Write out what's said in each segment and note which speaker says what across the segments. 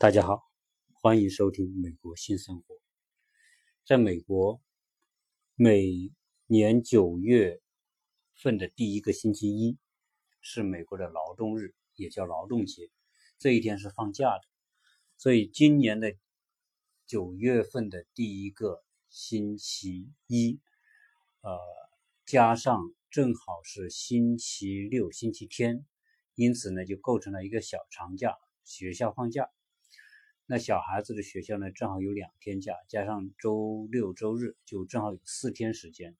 Speaker 1: 大家好，欢迎收听《美国新生活》。在美国，每年九月份的第一个星期一是美国的劳动日，也叫劳动节。这一天是放假的，所以今年的九月份的第一个星期一，呃，加上正好是星期六、星期天，因此呢，就构成了一个小长假，学校放假。那小孩子的学校呢，正好有两天假，加上周六周日，就正好有四天时间。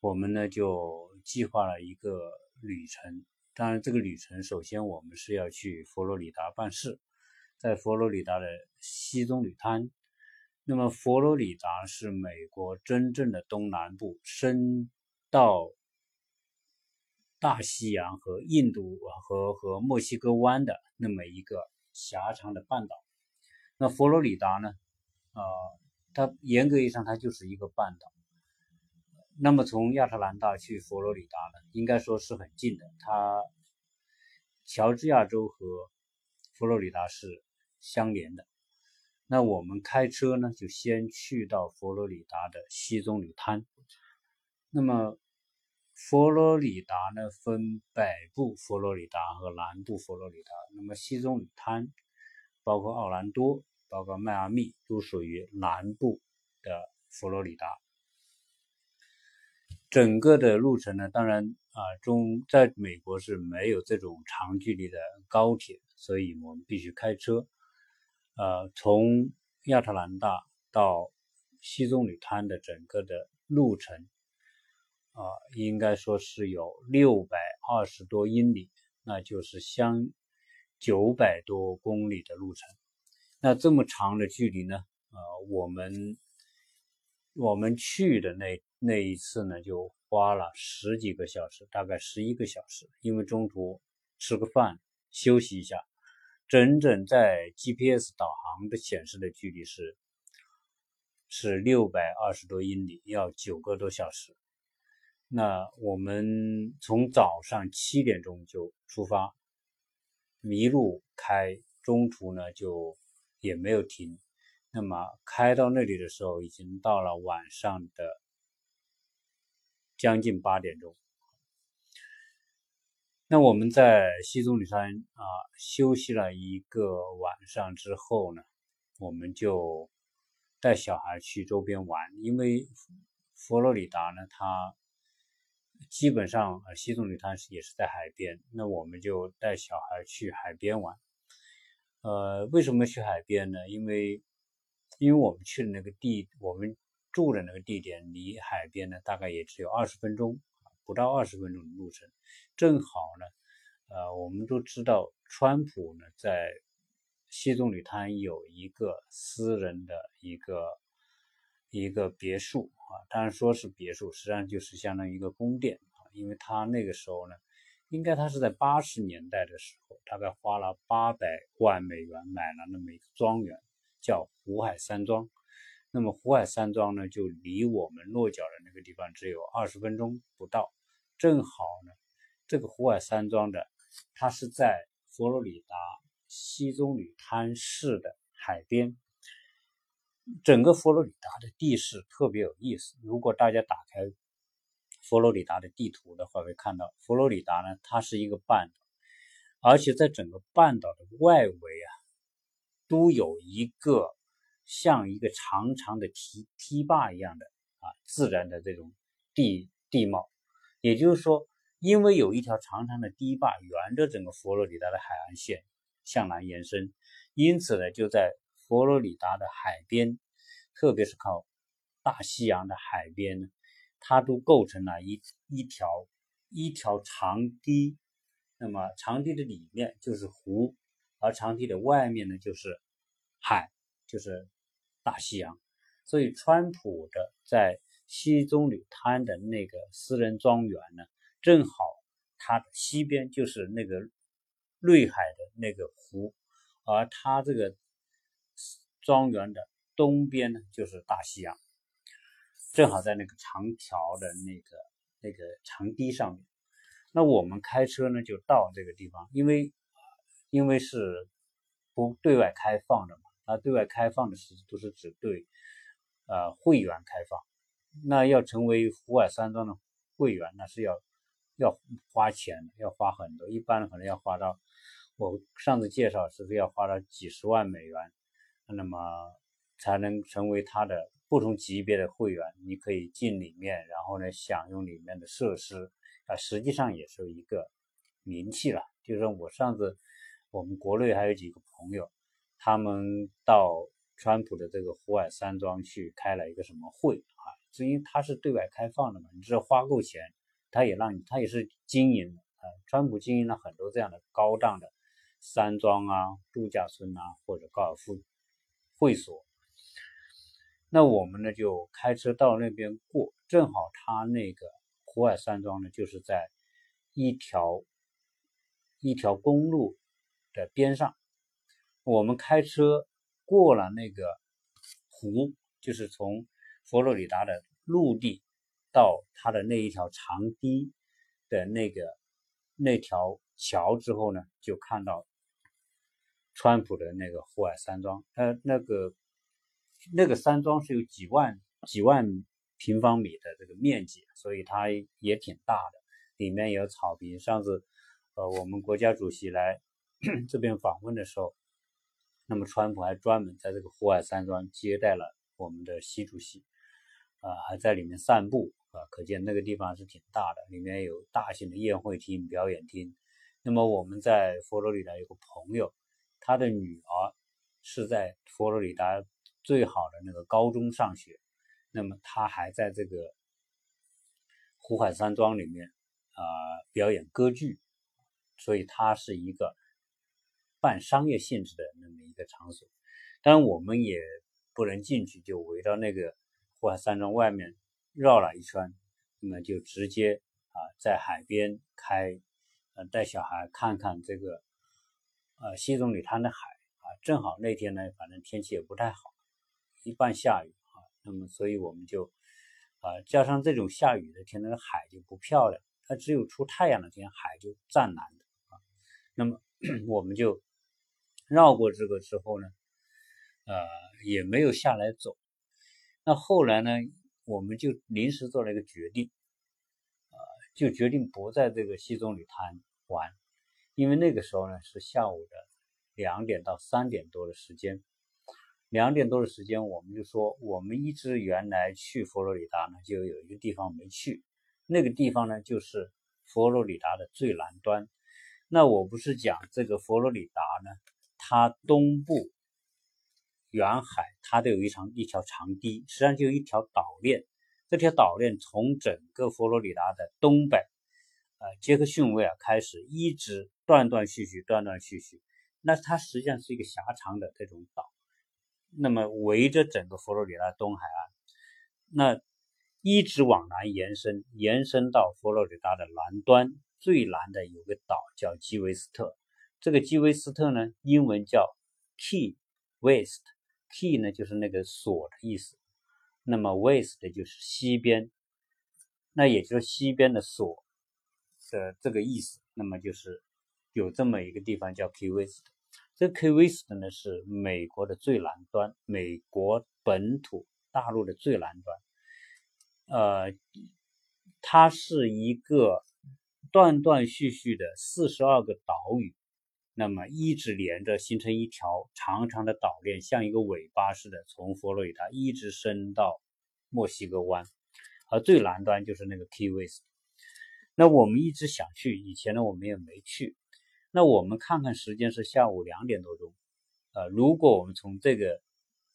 Speaker 1: 我们呢就计划了一个旅程。当然，这个旅程首先我们是要去佛罗里达办事，在佛罗里达的西棕榈滩。那么，佛罗里达是美国真正的东南部，伸到大西洋和印度和和墨西哥湾的那么一个狭长的半岛。那佛罗里达呢？呃，它严格意义上它就是一个半岛。那么从亚特兰大去佛罗里达呢，应该说是很近的。它乔治亚州和佛罗里达是相连的。那我们开车呢，就先去到佛罗里达的西棕榈滩。那么佛罗里达呢，分北部佛罗里达和南部佛罗里达。那么西棕榈滩包括奥兰多。包括迈阿密都属于南部的佛罗里达。整个的路程呢，当然啊，中在美国是没有这种长距离的高铁，所以我们必须开车。呃，从亚特兰大到西棕榈滩的整个的路程啊，应该说是有六百二十多英里，那就是相九百多公里的路程。那这么长的距离呢？呃，我们我们去的那那一次呢，就花了十几个小时，大概十一个小时，因为中途吃个饭休息一下。整整在 GPS 导航的显示的距离是是六百二十多英里，要九个多小时。那我们从早上七点钟就出发，迷路开，中途呢就。也没有停，那么开到那里的时候，已经到了晚上的将近八点钟。那我们在西棕榈山啊休息了一个晚上之后呢，我们就带小孩去周边玩，因为佛罗里达呢，它基本上西棕榈滩是也是在海边，那我们就带小孩去海边玩。呃，为什么去海边呢？因为，因为我们去的那个地，我们住的那个地点离海边呢，大概也只有二十分钟，不到二十分钟的路程。正好呢，呃，我们都知道，川普呢在西棕榈滩有一个私人的一个一个别墅啊，当然说是别墅，实际上就是相当于一个宫殿啊，因为他那个时候呢。应该他是在八十年代的时候，大概花了八百万美元买了那么一个庄园，叫湖海山庄。那么湖海山庄呢，就离我们落脚的那个地方只有二十分钟不到。正好呢，这个湖海山庄的，它是在佛罗里达西棕榈滩市的海边。整个佛罗里达的地势特别有意思，如果大家打开。佛罗里达的地图的话，会看到佛罗里达呢，它是一个半岛，而且在整个半岛的外围啊，都有一个像一个长长的堤堤坝一样的啊自然的这种地地貌。也就是说，因为有一条长长的堤坝沿着整个佛罗里达的海岸线向南延伸，因此呢，就在佛罗里达的海边，特别是靠大西洋的海边呢。它都构成了一一条一条长堤，那么长堤的里面就是湖，而长堤的外面呢就是海，就是大西洋。所以，川普的在西棕榈滩的那个私人庄园呢，正好它的西边就是那个内海的那个湖，而它这个庄园的东边呢就是大西洋。正好在那个长条的那个那个长堤上面，那我们开车呢就到这个地方，因为因为是不对外开放的嘛。它对外开放的是都是只对呃会员开放。那要成为福尔山庄的会员，那是要要花钱的，要花很多，一般可能要花到我上次介绍是要花到几十万美元，那么才能成为他的不同级别的会员。你可以进里面，然后呢享用里面的设施啊，实际上也是一个名气了。就是我上次我们国内还有几个朋友，他们到川普的这个福尔山庄去开了一个什么会啊？是因为它是对外开放的嘛，你只要花够钱，他也让你，他也是经营的啊。川普经营了很多这样的高档的山庄啊、度假村啊或者高尔夫会所。那我们呢就开车到那边过，正好他那个湖外山庄呢就是在一条一条公路的边上。我们开车过了那个湖，就是从。佛罗里达的陆地到它的那一条长堤的那个那条桥之后呢，就看到川普的那个户外山庄。呃那个那个山庄是有几万几万平方米的这个面积，所以它也挺大的。里面有草坪。上次呃，我们国家主席来 这边访问的时候，那么川普还专门在这个户外山庄接待了我们的习主席。啊，还在里面散步啊，可见那个地方是挺大的，里面有大型的宴会厅、表演厅。那么我们在佛罗里达有个朋友，他的女儿是在佛罗里达最好的那个高中上学，那么他还在这个湖海山庄里面啊表演歌剧，所以它是一个半商业性质的那么一个场所。当然我们也不能进去，就围到那个。湖海山庄外面绕了一圈，那么就直接啊在海边开，呃带小孩看看这个呃西总里滩的海啊，正好那天呢反正天气也不太好，一半下雨啊，那么所以我们就啊加上这种下雨的天，那个海就不漂亮，它只有出太阳的天海就湛蓝的啊，那么 我们就绕过这个之后呢，呃也没有下来走。那后来呢，我们就临时做了一个决定，呃，就决定不在这个西中里滩玩，因为那个时候呢是下午的两点到三点多的时间，两点多的时间，我们就说我们一直原来去佛罗里达呢，就有一个地方没去，那个地方呢就是佛罗里达的最南端。那我不是讲这个佛罗里达呢，它东部。远海它都有一长一条长堤，实际上就一条岛链。这条岛链从整个佛罗里达的东北，呃，杰克逊维尔开始，一直断断续续，断断续续。那它实际上是一个狭长的这种岛，那么围着整个佛罗里达东海岸，那一直往南延伸，延伸到佛罗里达的南端，最南的有个岛叫基维斯特。这个基维斯特呢，英文叫 Key West。Key 呢，就是那个锁的意思。那么 West 就是西边，那也就是西边的锁的这个意思。那么就是有这么一个地方叫 Key West。这 Key West 呢是美国的最南端，美国本土大陆的最南端。呃，它是一个断断续续的四十二个岛屿。那么一直连着，形成一条长长的岛链，像一个尾巴似的，从佛罗里达一直伸到墨西哥湾，而最南端就是那个 Key West。那我们一直想去，以前呢我们也没去。那我们看看时间是下午两点多钟，呃，如果我们从这个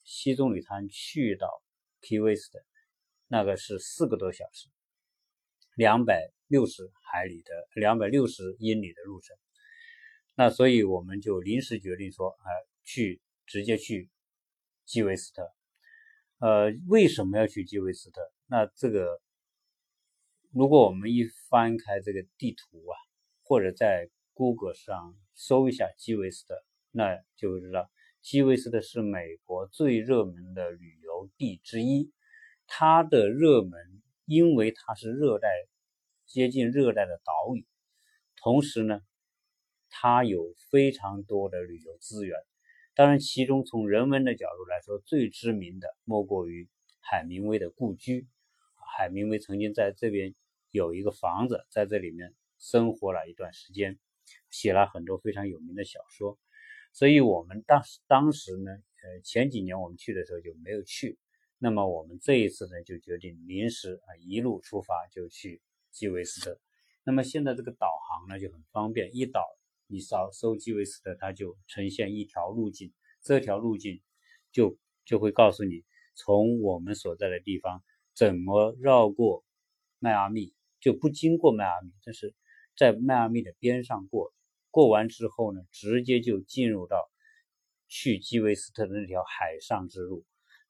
Speaker 1: 西中里滩去到 Key West，那个是四个多小时，两百六十海里的，两百六十英里的路程。那所以我们就临时决定说，哎，去直接去基韦斯特。呃，为什么要去基韦斯特？那这个，如果我们一翻开这个地图啊，或者在 Google 上搜一下基维斯特，那就知道基维斯特是美国最热门的旅游地之一。它的热门，因为它是热带，接近热带的岛屿，同时呢。它有非常多的旅游资源，当然，其中从人文的角度来说，最知名的莫过于海明威的故居。海明威曾经在这边有一个房子，在这里面生活了一段时间，写了很多非常有名的小说。所以，我们当当时呢，呃，前几年我们去的时候就没有去。那么，我们这一次呢，就决定临时啊，一路出发就去基韦斯特。那么现在这个导航呢就很方便，一导你扫搜基韦斯特，它就呈现一条路径，这条路径就就会告诉你从我们所在的地方怎么绕过迈阿密，就不经过迈阿密，但是在迈阿密的边上过。过完之后呢，直接就进入到去基韦斯特的那条海上之路。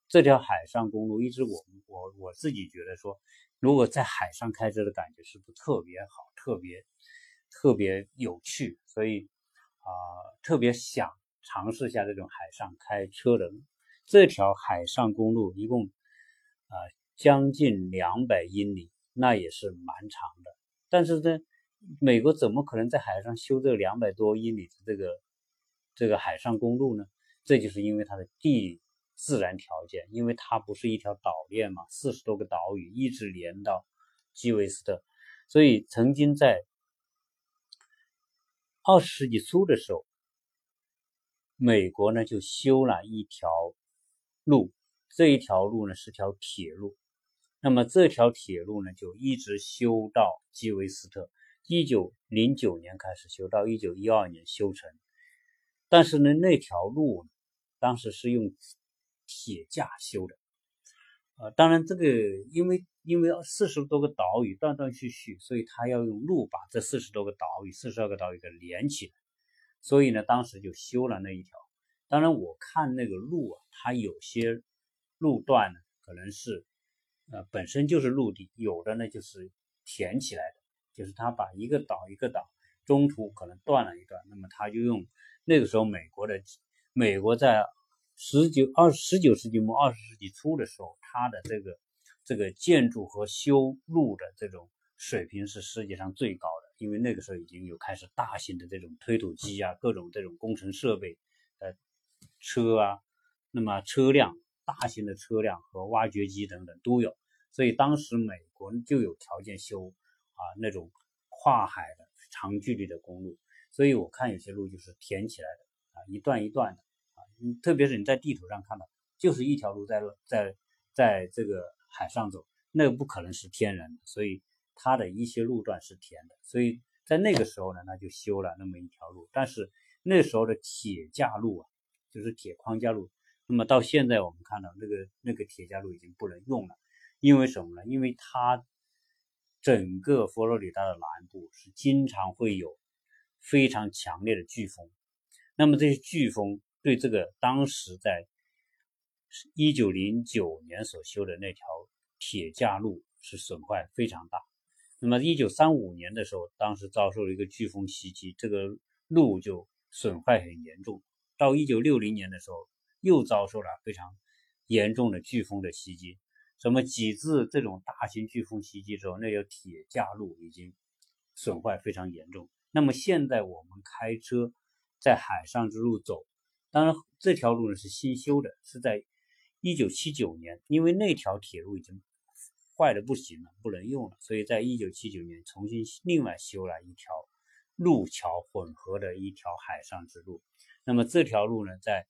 Speaker 1: 这条海上公路一直我我我自己觉得说，如果在海上开车的感觉是不是特别好，特别特别有趣，所以啊特别想尝试一下这种海上开车的。这条海上公路一共啊将近两百英里，那也是蛮长的。但是呢。美国怎么可能在海上修这两百多英里的这个这个海上公路呢？这就是因为它的地自然条件，因为它不是一条岛链嘛，四十多个岛屿一直连到基韦斯特，所以曾经在二十世纪初的时候，美国呢就修了一条路，这一条路呢是条铁路，那么这条铁路呢就一直修到基韦斯特。一九零九年开始修，到一九一二年修成。但是呢，那条路当时是用铁架修的。呃，当然这个因为因为四十多个岛屿断断续续，所以他要用路把这四十多个岛屿、四十二个岛屿给连起来。所以呢，当时就修了那一条。当然，我看那个路啊，它有些路段呢可能是呃本身就是陆地，有的呢就是填起来的。就是他把一个岛一个岛中途可能断了一段，那么他就用那个时候美国的美国在十九二十九世纪末二十世纪初的时候，它的这个这个建筑和修路的这种水平是世界上最高的，因为那个时候已经有开始大型的这种推土机啊，各种这种工程设备，呃，车啊，那么车辆大型的车辆和挖掘机等等都有，所以当时美国就有条件修。啊，那种跨海的长距离的公路，所以我看有些路就是填起来的啊，一段一段的啊，特别是你在地图上看到，就是一条路在在在这个海上走，那个不可能是天然的，所以它的一些路段是填的，所以在那个时候呢，那就修了那么一条路，但是那时候的铁架路啊，就是铁框架路，那么到现在我们看到那个那个铁架路已经不能用了，因为什么呢？因为它。整个佛罗里达的南部是经常会有非常强烈的飓风，那么这些飓风对这个当时在一九零九年所修的那条铁架路是损坏非常大。那么一九三五年的时候，当时遭受了一个飓风袭击，这个路就损坏很严重。到一九六零年的时候，又遭受了非常严重的飓风的袭击。什么几次这种大型飓风袭击之后，那条铁架路已经损坏非常严重。那么现在我们开车在海上之路走，当然这条路呢是新修的，是在一九七九年，因为那条铁路已经坏的不行了，不能用了，所以在一九七九年重新另外修了一条路桥混合的一条海上之路。那么这条路呢，在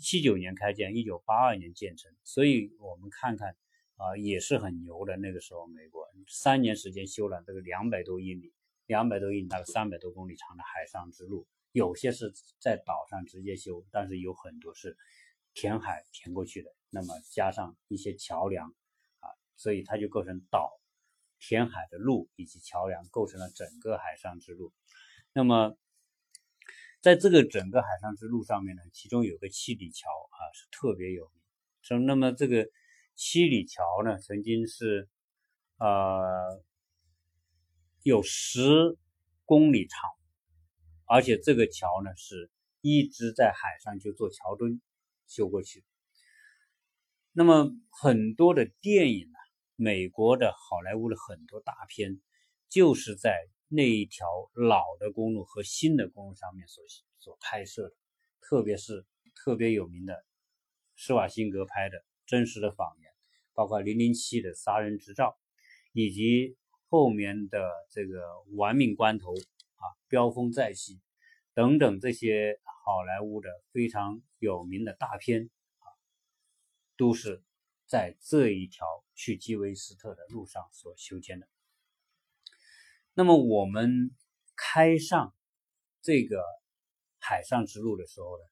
Speaker 1: 七九年开建，一九八二年建成，所以我们看看。啊，也是很牛的。那个时候，美国三年时间修了这个两百多英里，两百多英里，大概三百多公里长的海上之路。有些是在岛上直接修，但是有很多是填海填过去的。那么加上一些桥梁啊，所以它就构成岛填海的路以及桥梁，构成了整个海上之路。那么在这个整个海上之路上面呢，其中有个七里桥啊，是特别有名。说那么这个。七里桥呢，曾经是，呃，有十公里长，而且这个桥呢是一直在海上就做桥墩修过去。那么很多的电影呢，美国的好莱坞的很多大片，就是在那一条老的公路和新的公路上面所所拍摄的，特别是特别有名的施瓦辛格拍的《真实的谎言》，包括《零零七》的杀人执照，以及后面的这个《玩命关头》啊，《飙风再起》等等这些好莱坞的非常有名的大片啊，都是在这一条去基韦斯特的路上所修建的。那么我们开上这个海上之路的时候呢，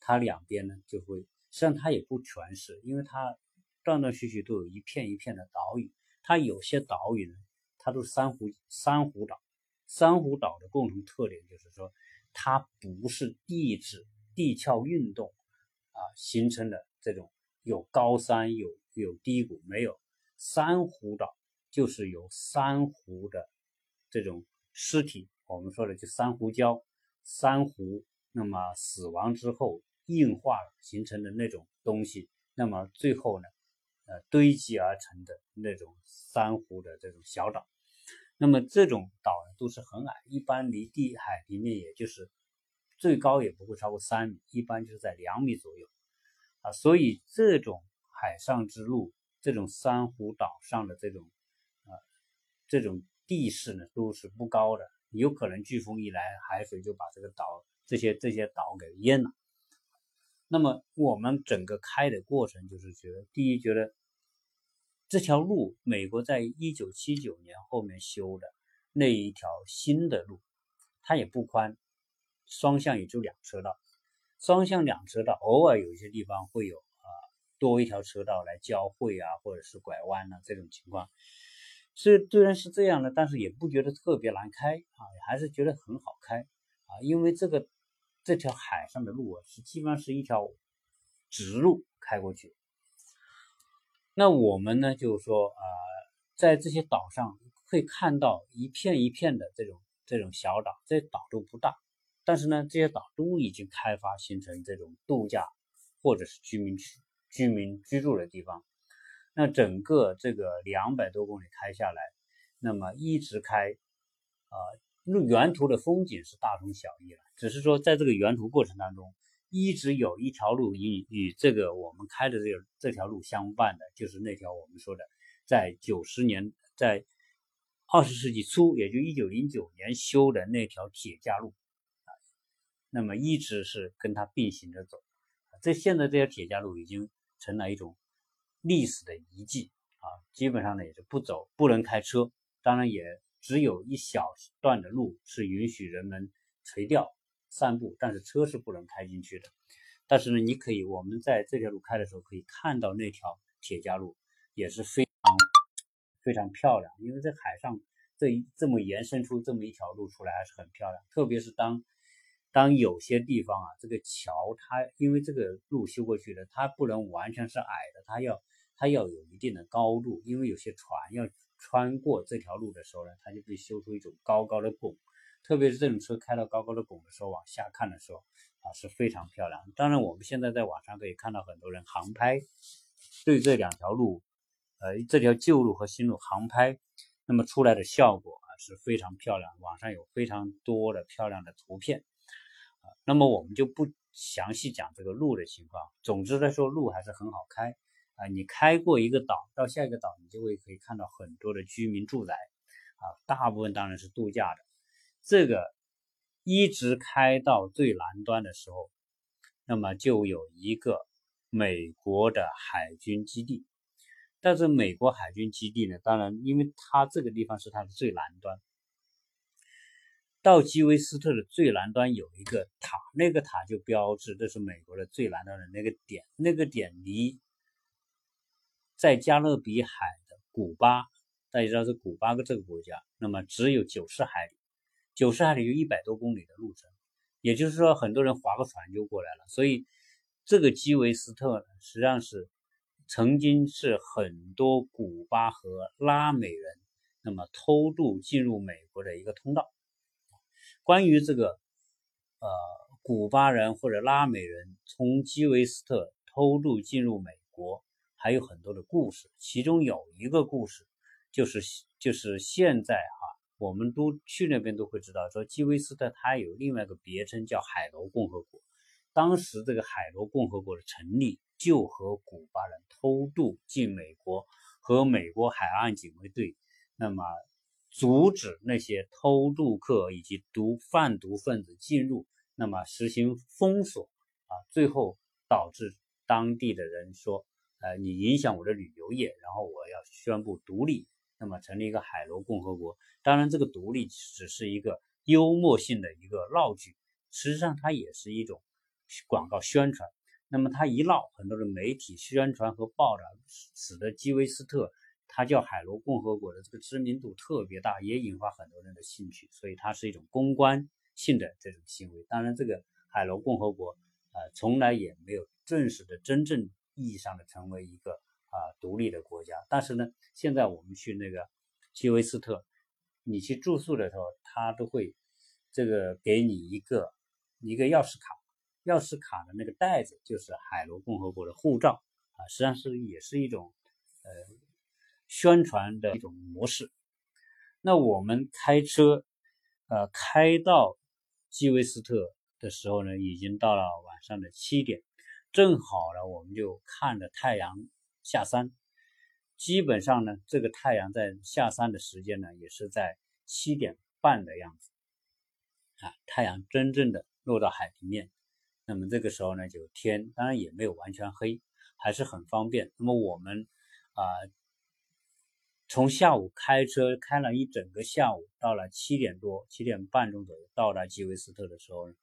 Speaker 1: 它两边呢就会，实际上它也不全是，因为它断断续续都有一片一片的岛屿。它有些岛屿呢，它都是珊瑚珊瑚岛。珊瑚岛的共同特点就是说，它不是地质地壳运动啊形成的这种有高山有有低谷，没有珊瑚岛就是由珊瑚的。这种尸体，我们说的就珊瑚礁，珊瑚那么死亡之后硬化形成的那种东西，那么最后呢，呃堆积而成的那种珊瑚的这种小岛，那么这种岛呢都是很矮，一般离地海平面也就是最高也不会超过三米，一般就是在两米左右啊，所以这种海上之路，这种珊瑚岛上的这种啊这种。地势呢都是不高的，有可能飓风一来，海水就把这个岛这些这些岛给淹了。那么我们整个开的过程就是觉得，第一觉得这条路，美国在一九七九年后面修的那一条新的路，它也不宽，双向也就两车道，双向两车道，偶尔有一些地方会有啊多一条车道来交汇啊，或者是拐弯啊这种情况。是虽然是这样的，但是也不觉得特别难开啊，还是觉得很好开啊。因为这个这条海上的路啊，是基本上是一条直路开过去。那我们呢，就是说啊，在这些岛上会看到一片一片的这种这种小岛，这些岛都不大，但是呢，这些岛都已经开发形成这种度假或者是居民区居民居住的地方。那整个这个两百多公里开下来，那么一直开，啊，路沿途的风景是大同小异了。只是说，在这个沿途过程当中，一直有一条路与与这个我们开的这个这条路相伴的，就是那条我们说的，在九十年，在二十世纪初，也就一九零九年修的那条铁架路，啊，那么一直是跟它并行着走。这现在这条铁架路已经成了一种。历史的遗迹啊，基本上呢也是不走，不能开车，当然也只有一小段的路是允许人们垂钓、散步，但是车是不能开进去的。但是呢，你可以我们在这条路开的时候可以看到那条铁架路也是非常非常漂亮，因为在海上这这么延伸出这么一条路出来还是很漂亮，特别是当。当有些地方啊，这个桥它因为这个路修过去的，它不能完全是矮的，它要它要有一定的高度，因为有些船要穿过这条路的时候呢，它就会修出一种高高的拱，特别是这种车开到高高的拱的时候，往下看的时候啊是非常漂亮。当然，我们现在在网上可以看到很多人航拍，对这两条路，呃，这条旧路和新路航拍，那么出来的效果啊是非常漂亮，网上有非常多的漂亮的图片。啊那么我们就不详细讲这个路的情况。总之来说，路还是很好开啊。你开过一个岛到下一个岛，你就会可以看到很多的居民住宅啊，大部分当然是度假的。这个一直开到最南端的时候，那么就有一个美国的海军基地。但是美国海军基地呢，当然因为它这个地方是它的最南端。到基韦斯特的最南端有一个塔，那个塔就标志这是美国的最南端的那个点。那个点离在加勒比海的古巴，大家知道是古巴这个国家，那么只有九十海里，九十海里就一百多公里的路程。也就是说，很多人划个船就过来了。所以，这个基韦斯特呢，实际上是曾经是很多古巴和拉美人那么偷渡进入美国的一个通道。关于这个，呃，古巴人或者拉美人从基韦斯特偷渡进入美国，还有很多的故事。其中有一个故事，就是就是现在哈，我们都去那边都会知道，说基韦斯特它有另外一个别称叫海螺共和国。当时这个海螺共和国的成立，就和古巴人偷渡进美国，和美国海岸警卫队，那么阻止那些偷渡客以及毒贩毒分子进入，那么实行封锁啊，最后导致当地的人说，呃，你影响我的旅游业，然后我要宣布独立，那么成立一个海螺共和国。当然，这个独立只是一个幽默性的一个闹剧，实际上它也是一种广告宣传。那么它一闹，很多的媒体宣传和报道，使得基维斯特他叫海螺共和国的这个知名度特别大，也引发很多人的兴趣。所以它是一种公关性的这种行为。当然，这个海螺共和国呃从来也没有正式的、真正意义上的成为一个啊独立的国家。但是呢，现在我们去那个基韦斯特，你去住宿的时候，他都会这个给你一个一个钥匙卡。钥匙卡的那个袋子就是海螺共和国的护照啊，实际上是也是一种呃宣传的一种模式。那我们开车呃开到基韦斯特的时候呢，已经到了晚上的七点，正好呢我们就看着太阳下山。基本上呢，这个太阳在下山的时间呢，也是在七点半的样子啊，太阳真正的落到海平面。那么这个时候呢，就天当然也没有完全黑，还是很方便。那么我们啊，从下午开车开了一整个下午，到了七点多、七点半钟左右到达基维斯特的时候呢，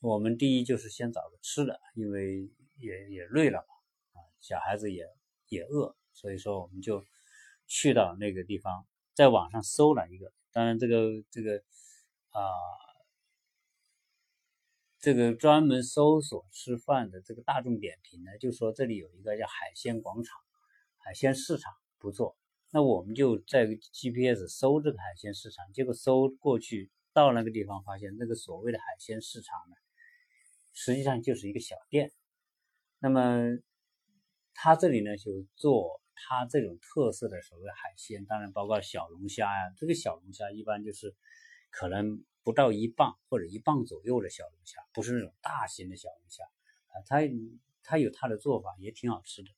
Speaker 1: 我们第一就是先找个吃的，因为也也累了嘛，啊，小孩子也也饿，所以说我们就去到那个地方，在网上搜了一个，当然这个这个啊。这个专门搜索吃饭的这个大众点评呢，就说这里有一个叫海鲜广场、海鲜市场不错。那我们就在 GPS 搜这个海鲜市场，结果搜过去到那个地方，发现那个所谓的海鲜市场呢，实际上就是一个小店。那么他这里呢，就做他这种特色的所谓海鲜，当然包括小龙虾呀。这个小龙虾一般就是可能。不到一磅或者一磅左右的小龙虾，不是那种大型的小龙虾啊，它它有它的做法，也挺好吃的。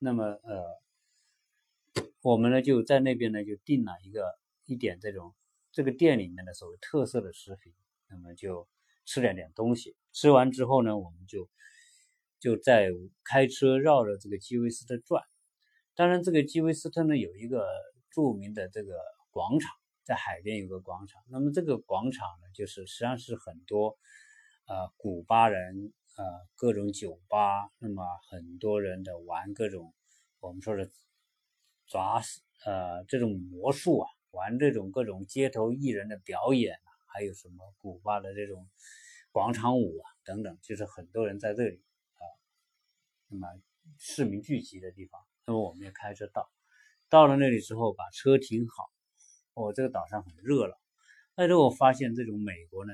Speaker 1: 那么呃，我们呢就在那边呢就订了一个一点这种这个店里面的所谓特色的食品，那么就吃了点东西。吃完之后呢，我们就就在开车绕着这个基维斯特转。当然，这个基维斯特呢有一个著名的这个广场。在海边有个广场，那么这个广场呢，就是实际上是很多呃古巴人呃各种酒吧，那么很多人的玩各种我们说的抓呃这种魔术啊，玩这种各种街头艺人的表演啊，还有什么古巴的这种广场舞啊等等，就是很多人在这里啊，那么市民聚集的地方，那么我们也开车到，到了那里之后把车停好。哦，这个岛上很热闹。但是我发现这种美国呢，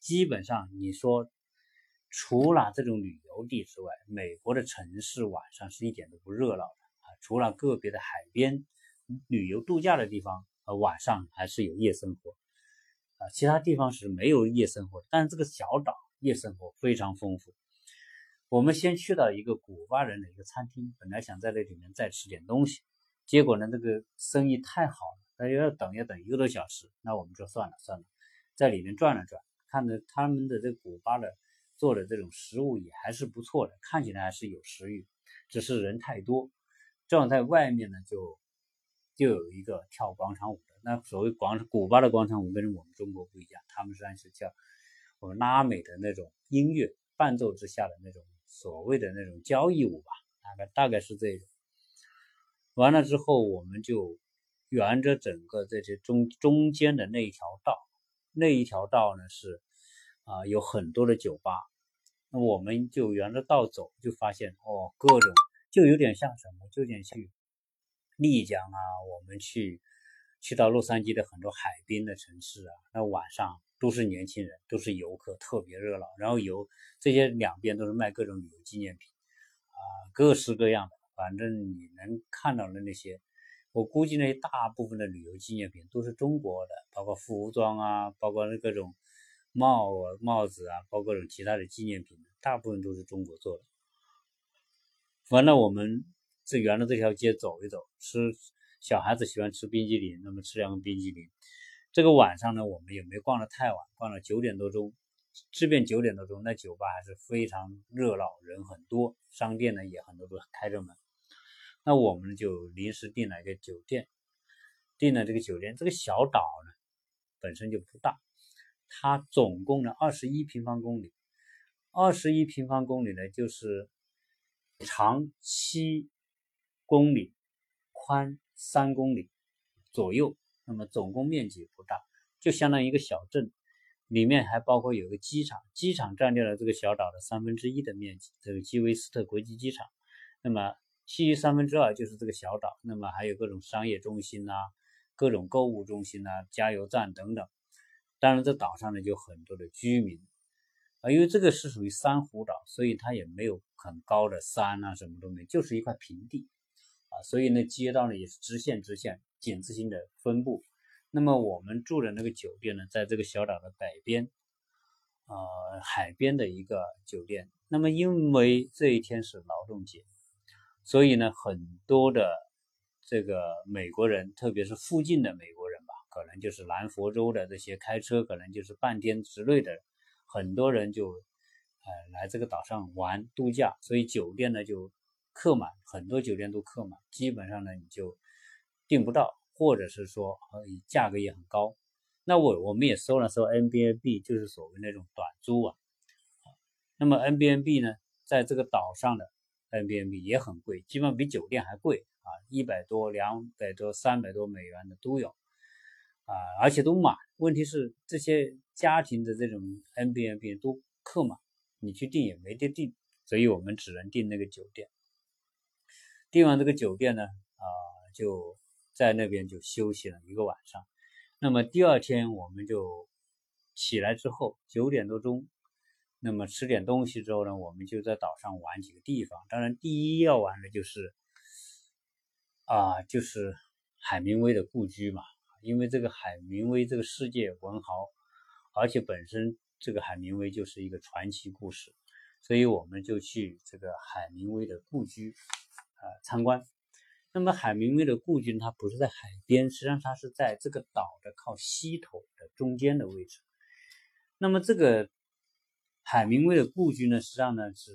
Speaker 1: 基本上你说除了这种旅游地之外，美国的城市晚上是一点都不热闹的啊。除了个别的海边旅游度假的地方，呃，晚上还是有夜生活啊。其他地方是没有夜生活，但是这个小岛夜生活非常丰富。我们先去到一个古巴人的一个餐厅，本来想在这里面再吃点东西，结果呢，这个生意太好了。大家要等要等一个多小时，那我们就算了算了，在里面转了转，看着他们的这古巴的做的这种食物也还是不错的，看起来还是有食欲，只是人太多。正好在外面呢，就就有一个跳广场舞。那所谓广古巴的广场舞跟我们中国不一样，他们算是叫我们拉美的那种音乐伴奏之下的那种所谓的那种交谊舞吧，大概大概是这种。完了之后，我们就。沿着整个这些中中间的那一条道，那一条道呢是啊有很多的酒吧，那我们就沿着道走，就发现哦各种就有点像什么，就有点去丽江啊，我们去去到洛杉矶的很多海滨的城市啊，那晚上都是年轻人，都是游客，特别热闹。然后有这些两边都是卖各种旅游纪念品啊，各式各样的，反正你能看到的那些。我估计那些，大部分的旅游纪念品都是中国的，包括服装啊，包括那各种帽啊、帽子啊，包括各种其他的纪念品，大部分都是中国做的。完了，我们这沿着这条街走一走，吃小孩子喜欢吃冰激凌，那么吃两个冰激凌。这个晚上呢，我们也没逛得太晚，逛了九点多钟。这边九点多钟，那酒吧还是非常热闹，人很多，商店呢也很多都开着门。那我们就临时订了一个酒店，订了这个酒店。这个小岛呢本身就不大，它总共呢二十一平方公里，二十一平方公里呢就是长七公里，宽三公里左右，那么总共面积不大，就相当于一个小镇。里面还包括有个机场，机场占掉了这个小岛的三分之一的面积，这个基维斯特国际机场。那么其余三分之二就是这个小岛，那么还有各种商业中心呐，各种购物中心呐，加油站等等。当然，这岛上呢就很多的居民啊，因为这个是属于珊瑚岛，所以它也没有很高的山啊，什么都没，就是一块平地啊，所以呢街道呢也是直线直线井字形的分布。那么我们住的那个酒店呢，在这个小岛的北边，呃，海边的一个酒店。那么因为这一天是劳动节，所以呢，很多的这个美国人，特别是附近的美国人吧，可能就是南佛州的这些开车，可能就是半天之内的，很多人就呃来这个岛上玩度假，所以酒店呢就客满，很多酒店都客满，基本上呢你就订不到。或者是说，呃，价格也很高。那我我们也搜了搜 N B N B，就是所谓那种短租啊。那么 N B N B 呢，在这个岛上的 N B N B 也很贵，基本上比酒店还贵啊，一百多、两百多、三百多美元的都有啊，而且都满。问题是这些家庭的这种 N B N B 都客满，你去订也没得订，所以我们只能订那个酒店。订完这个酒店呢，啊，就。在那边就休息了一个晚上，那么第二天我们就起来之后九点多钟，那么吃点东西之后呢，我们就在岛上玩几个地方。当然，第一要玩的就是啊，就是海明威的故居嘛，因为这个海明威这个世界文豪，而且本身这个海明威就是一个传奇故事，所以我们就去这个海明威的故居呃参观。那么海明威的故居，它不是在海边，实际上它是在这个岛的靠西头的中间的位置。那么这个海明威的故居呢，实际上呢是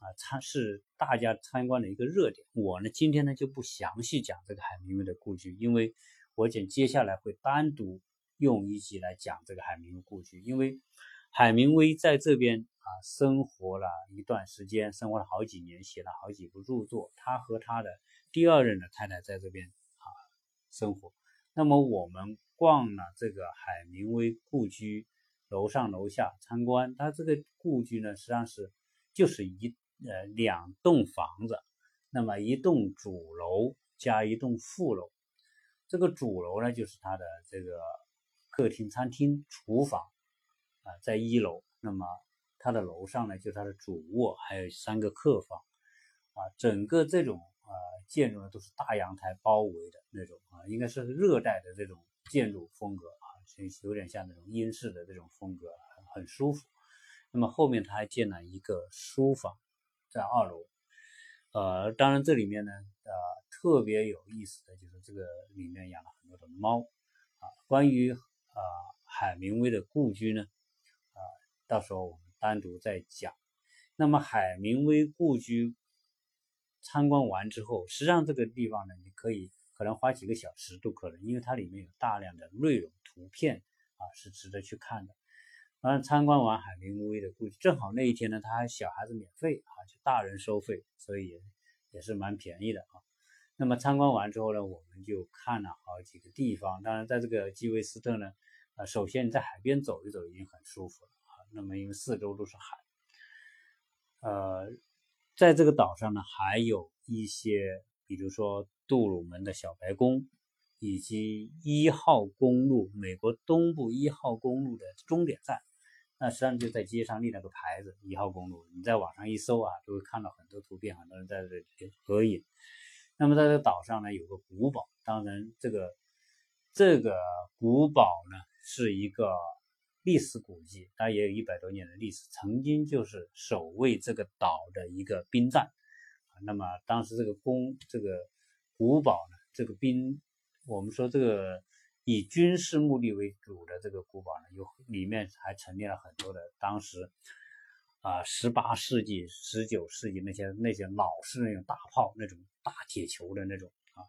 Speaker 1: 啊参是大家参观的一个热点。我呢今天呢就不详细讲这个海明威的故居，因为我讲接下来会单独用一集来讲这个海明威故居，因为海明威在这边啊生活了一段时间，生活了好几年，写了好几部著作。他和他的第二任的太太在这边啊生活，那么我们逛了这个海明威故居，楼上楼下参观。他这个故居呢，实际上是就是一呃两栋房子，那么一栋主楼加一栋副楼。这个主楼呢，就是他的这个客厅、餐厅、厨房在一楼。那么他的楼上呢，就是他的主卧，还有三个客房啊，整个这种。呃，建筑呢都是大阳台包围的那种啊，应该是热带的这种建筑风格啊，有点像那种英式的这种风格，很舒服。那么后面他还建了一个书房在二楼，呃，当然这里面呢，呃，特别有意思的就是这个里面养了很多的猫啊。关于啊海明威的故居呢，到时候我们单独再讲。那么海明威故居。参观完之后，实际上这个地方呢，你可以可能花几个小时都可能，因为它里面有大量的内容图片啊，是值得去看的。当然参观完海明威的故居，正好那一天呢，他还小孩子免费啊，就大人收费，所以也也是蛮便宜的啊。那么参观完之后呢，我们就看了好几个地方。当然，在这个基韦斯特呢，啊，首先你在海边走一走已经很舒服了。那么因为四周都是海，呃。在这个岛上呢，还有一些，比如说杜鲁门的小白宫，以及一号公路，美国东部一号公路的终点站。那实际上就在街上立了个牌子，一号公路。你在网上一搜啊，就会看到很多图片，很多人在这里合影。那么在这个岛上呢，有个古堡，当然这个这个古堡呢是一个历史古迹，它也有一百多年的历史，曾经就是守卫这个岛的一个兵站啊。那么当时这个宫这个古堡呢，这个兵，我们说这个以军事目的为主的这个古堡呢，有里面还陈列了很多的当时啊十八世纪、十九世纪那些那些老式那种大炮、那种大铁球的那种啊。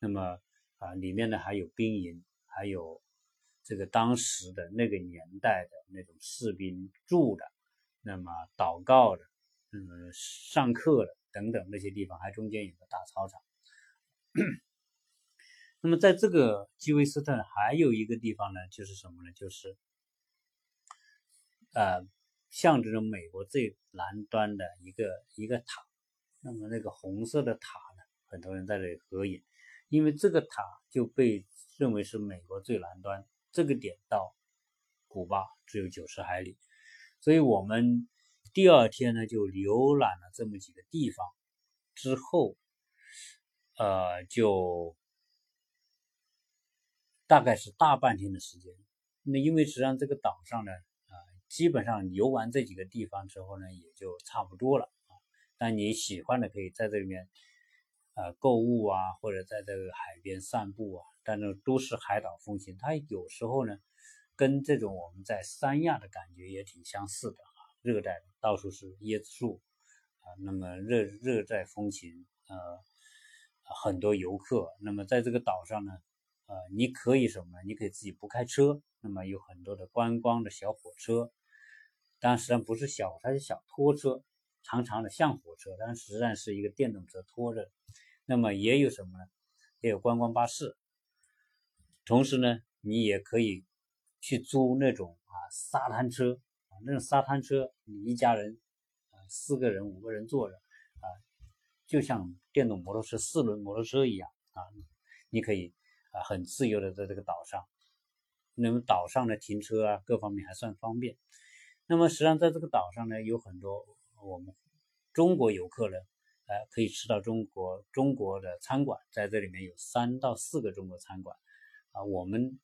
Speaker 1: 那么啊里面呢还有兵营，还有这个当时的那个年代的那种士兵住的，那么祷告的，嗯，上课的。等等那些地方，还中间有个大操场。那么在这个基韦斯特还有一个地方呢，就是什么呢？就是呃，象征着美国最南端的一个一个塔。那么那个红色的塔呢，很多人在这里合影，因为这个塔就被认为是美国最南端，这个点到古巴只有九十海里，所以我们。第二天呢，就浏览了这么几个地方，之后，呃，就大概是大半天的时间。那因为实际上这个岛上呢，啊，基本上游完这几个地方之后呢，也就差不多了啊。但你喜欢的可以在这里面，呃，购物啊，或者在这个海边散步啊。但是都市海岛风情，它有时候呢，跟这种我们在三亚的感觉也挺相似的。热带到处是椰子树啊，那么热热带风情，呃，很多游客。那么在这个岛上呢，呃，你可以什么呢？你可以自己不开车，那么有很多的观光的小火车，但实际上不是小，它是小拖车，长长的像火车，但实际上是一个电动车拖着。那么也有什么呢？也有观光巴士。同时呢，你也可以去租那种啊沙滩车啊。那种沙滩车，你一家人啊，四个人、五个人坐着啊，就像电动摩托车、四轮摩托车一样啊，你可以啊很自由的在这个岛上。那么岛上的停车啊，各方面还算方便。那么实际上在这个岛上呢，有很多我们中国游客呢，呃，可以吃到中国中国的餐馆，在这里面有三到四个中国餐馆啊。我们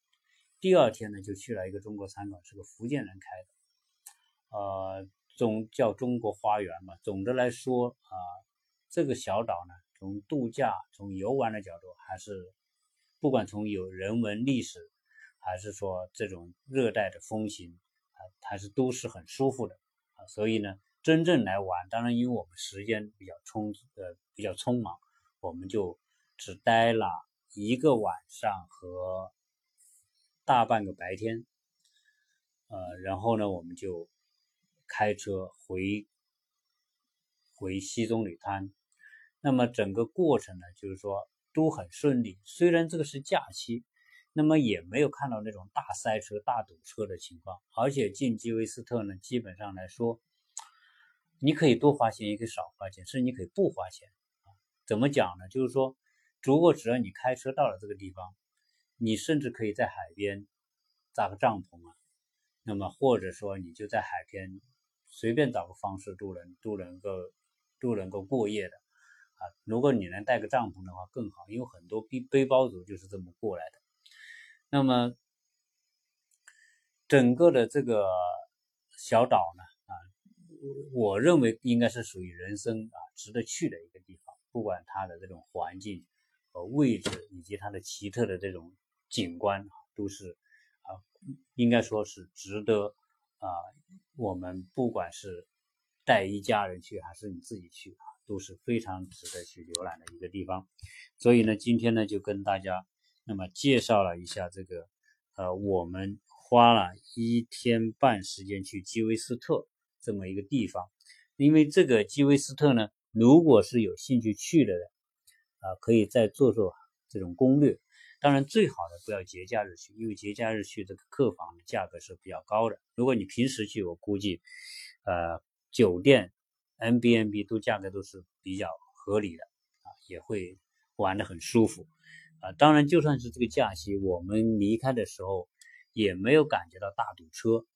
Speaker 1: 第二天呢，就去了一个中国餐馆，是个福建人开的。呃，总叫中国花园嘛。总的来说啊，这个小岛呢，从度假、从游玩的角度，还是不管从有人文历史，还是说这种热带的风情啊，还是都是很舒服的啊。所以呢，真正来玩，当然因为我们时间比较充呃比较匆忙，我们就只待了一个晚上和大半个白天，呃，然后呢，我们就。开车回回西棕榈滩，那么整个过程呢，就是说都很顺利。虽然这个是假期，那么也没有看到那种大塞车、大堵车的情况。而且进基维斯特呢，基本上来说，你可以多花钱，也可以少花钱，甚至你可以不花钱。怎么讲呢？就是说，如果只要你开车到了这个地方，你甚至可以在海边扎个帐篷啊。那么或者说，你就在海边。随便找个方式都能都能够都能够过夜的啊！如果你能带个帐篷的话更好，因为很多背背包族就是这么过来的。那么整个的这个小岛呢啊，我认为应该是属于人生啊值得去的一个地方，不管它的这种环境和位置以及它的奇特的这种景观，都是啊应该说是值得啊。我们不管是带一家人去，还是你自己去啊，都是非常值得去浏览的一个地方。所以呢，今天呢就跟大家那么介绍了一下这个，呃，我们花了一天半时间去基韦斯特这么一个地方。因为这个基韦斯特呢，如果是有兴趣去的人啊，可以再做做这种攻略。当然，最好的不要节假日去，因为节假日去这个客房的价格是比较高的。如果你平时去，我估计，呃，酒店、N B N B 都价格都是比较合理的啊，也会玩得很舒服啊。当然，就算是这个假期，我们离开的时候也没有感觉到大堵车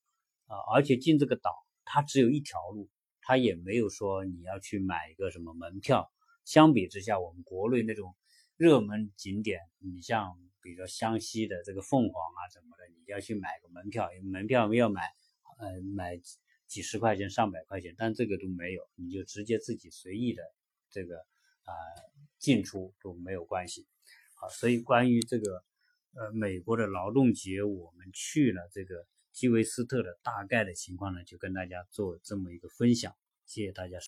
Speaker 1: 啊，而且进这个岛它只有一条路，它也没有说你要去买一个什么门票。相比之下，我们国内那种。热门景点，你像比如说湘西的这个凤凰啊什么的，你要去买个门票，门票要买，呃，买几十块钱、上百块钱，但这个都没有，你就直接自己随意的这个啊进出都没有关系。好，所以关于这个呃美国的劳动节，我们去了这个基韦斯特的大概的情况呢，就跟大家做这么一个分享，谢谢大家。